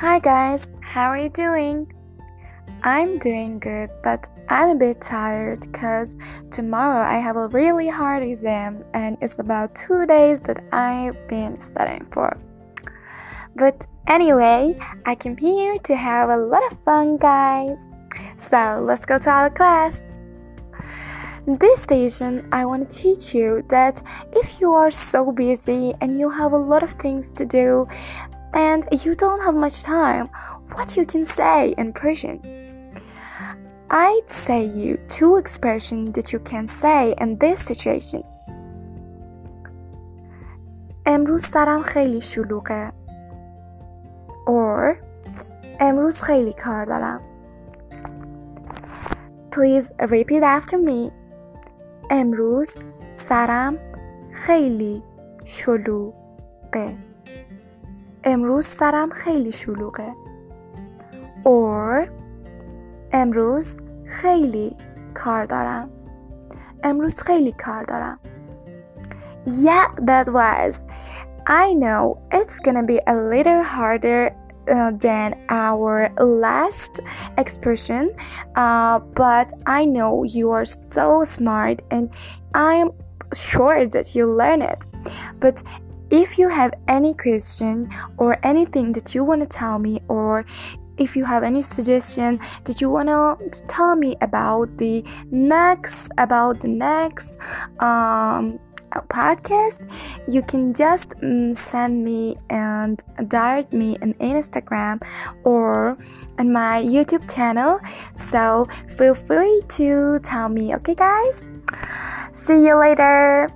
Hi guys, how are you doing? I'm doing good, but I'm a bit tired because tomorrow I have a really hard exam and it's about two days that I've been studying for. But anyway, I came here to have a lot of fun, guys. So let's go to our class. In this station, I want to teach you that if you are so busy and you have a lot of things to do and you don't have much time, what you can say in Persian. I'd say you two expressions that you can say in this situation. امروز سرم خیلی شلوغه or امروز خیلی کار دارم Please repeat after me امروز سرم خیلی شلوغه امروز سرم خیلی شلوغه or امروز خیلی کار دارم امروز خیلی کار دارم Yeah, that was. I know it's gonna be a little harder uh, than our last expression, uh, but I know you are so smart and I'm sure that you learn it. But if you have any question or anything that you want to tell me, or if you have any suggestion that you want to tell me about the next about the next um, podcast you can just um, send me and direct me on instagram or on my youtube channel. So feel free to tell me okay guys? See you later